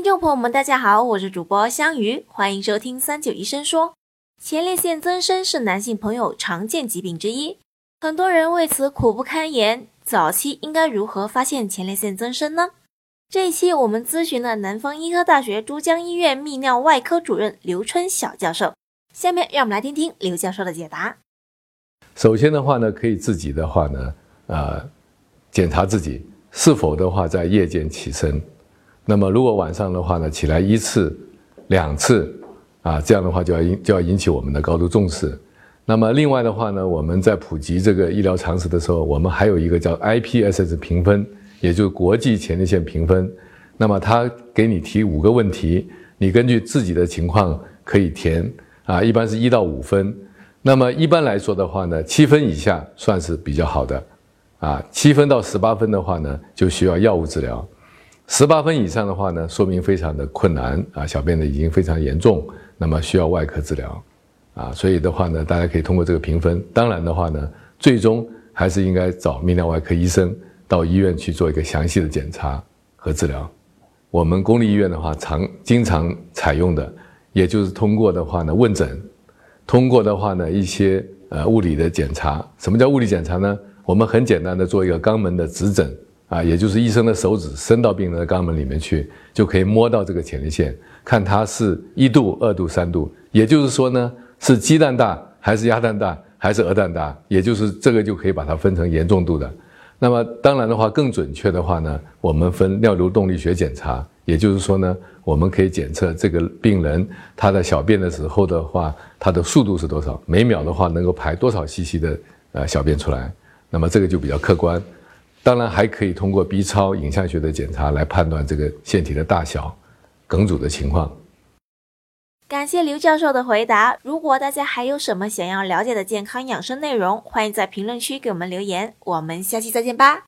听众朋友们，大家好，我是主播香鱼，欢迎收听三九医生说。前列腺增生是男性朋友常见疾病之一，很多人为此苦不堪言。早期应该如何发现前列腺增生呢？这一期我们咨询了南方医科大学珠江医院泌尿外科主任刘春晓教授。下面让我们来听听刘教授的解答。首先的话呢，可以自己的话呢，呃，检查自己是否的话在夜间起身。那么如果晚上的话呢，起来一次、两次，啊，这样的话就要引就要引起我们的高度重视。那么另外的话呢，我们在普及这个医疗常识的时候，我们还有一个叫 IPSS 评分，也就是国际前列腺评分。那么他给你提五个问题，你根据自己的情况可以填啊，一般是一到五分。那么一般来说的话呢，七分以下算是比较好的，啊，七分到十八分的话呢，就需要药物治疗；十八分以上的话呢，说明非常的困难啊，小便的已经非常严重，那么需要外科治疗。啊，所以的话呢，大家可以通过这个评分。当然的话呢，最终还是应该找泌尿外科医生到医院去做一个详细的检查和治疗。我们公立医院的话，常经常采用的，也就是通过的话呢问诊，通过的话呢一些呃物理的检查。什么叫物理检查呢？我们很简单的做一个肛门的指诊啊，也就是医生的手指伸到病人的肛门里面去，就可以摸到这个前列腺，看它是一度、二度、三度。也就是说呢。是鸡蛋大还是鸭蛋大还是鹅蛋大？也就是这个就可以把它分成严重度的。那么当然的话，更准确的话呢，我们分尿流动力学检查，也就是说呢，我们可以检测这个病人他的小便的时候的话，他的速度是多少，每秒的话能够排多少 cc 的呃小便出来。那么这个就比较客观。当然还可以通过 B 超影像学的检查来判断这个腺体的大小、梗阻的情况。感谢刘教授的回答。如果大家还有什么想要了解的健康养生内容，欢迎在评论区给我们留言。我们下期再见吧。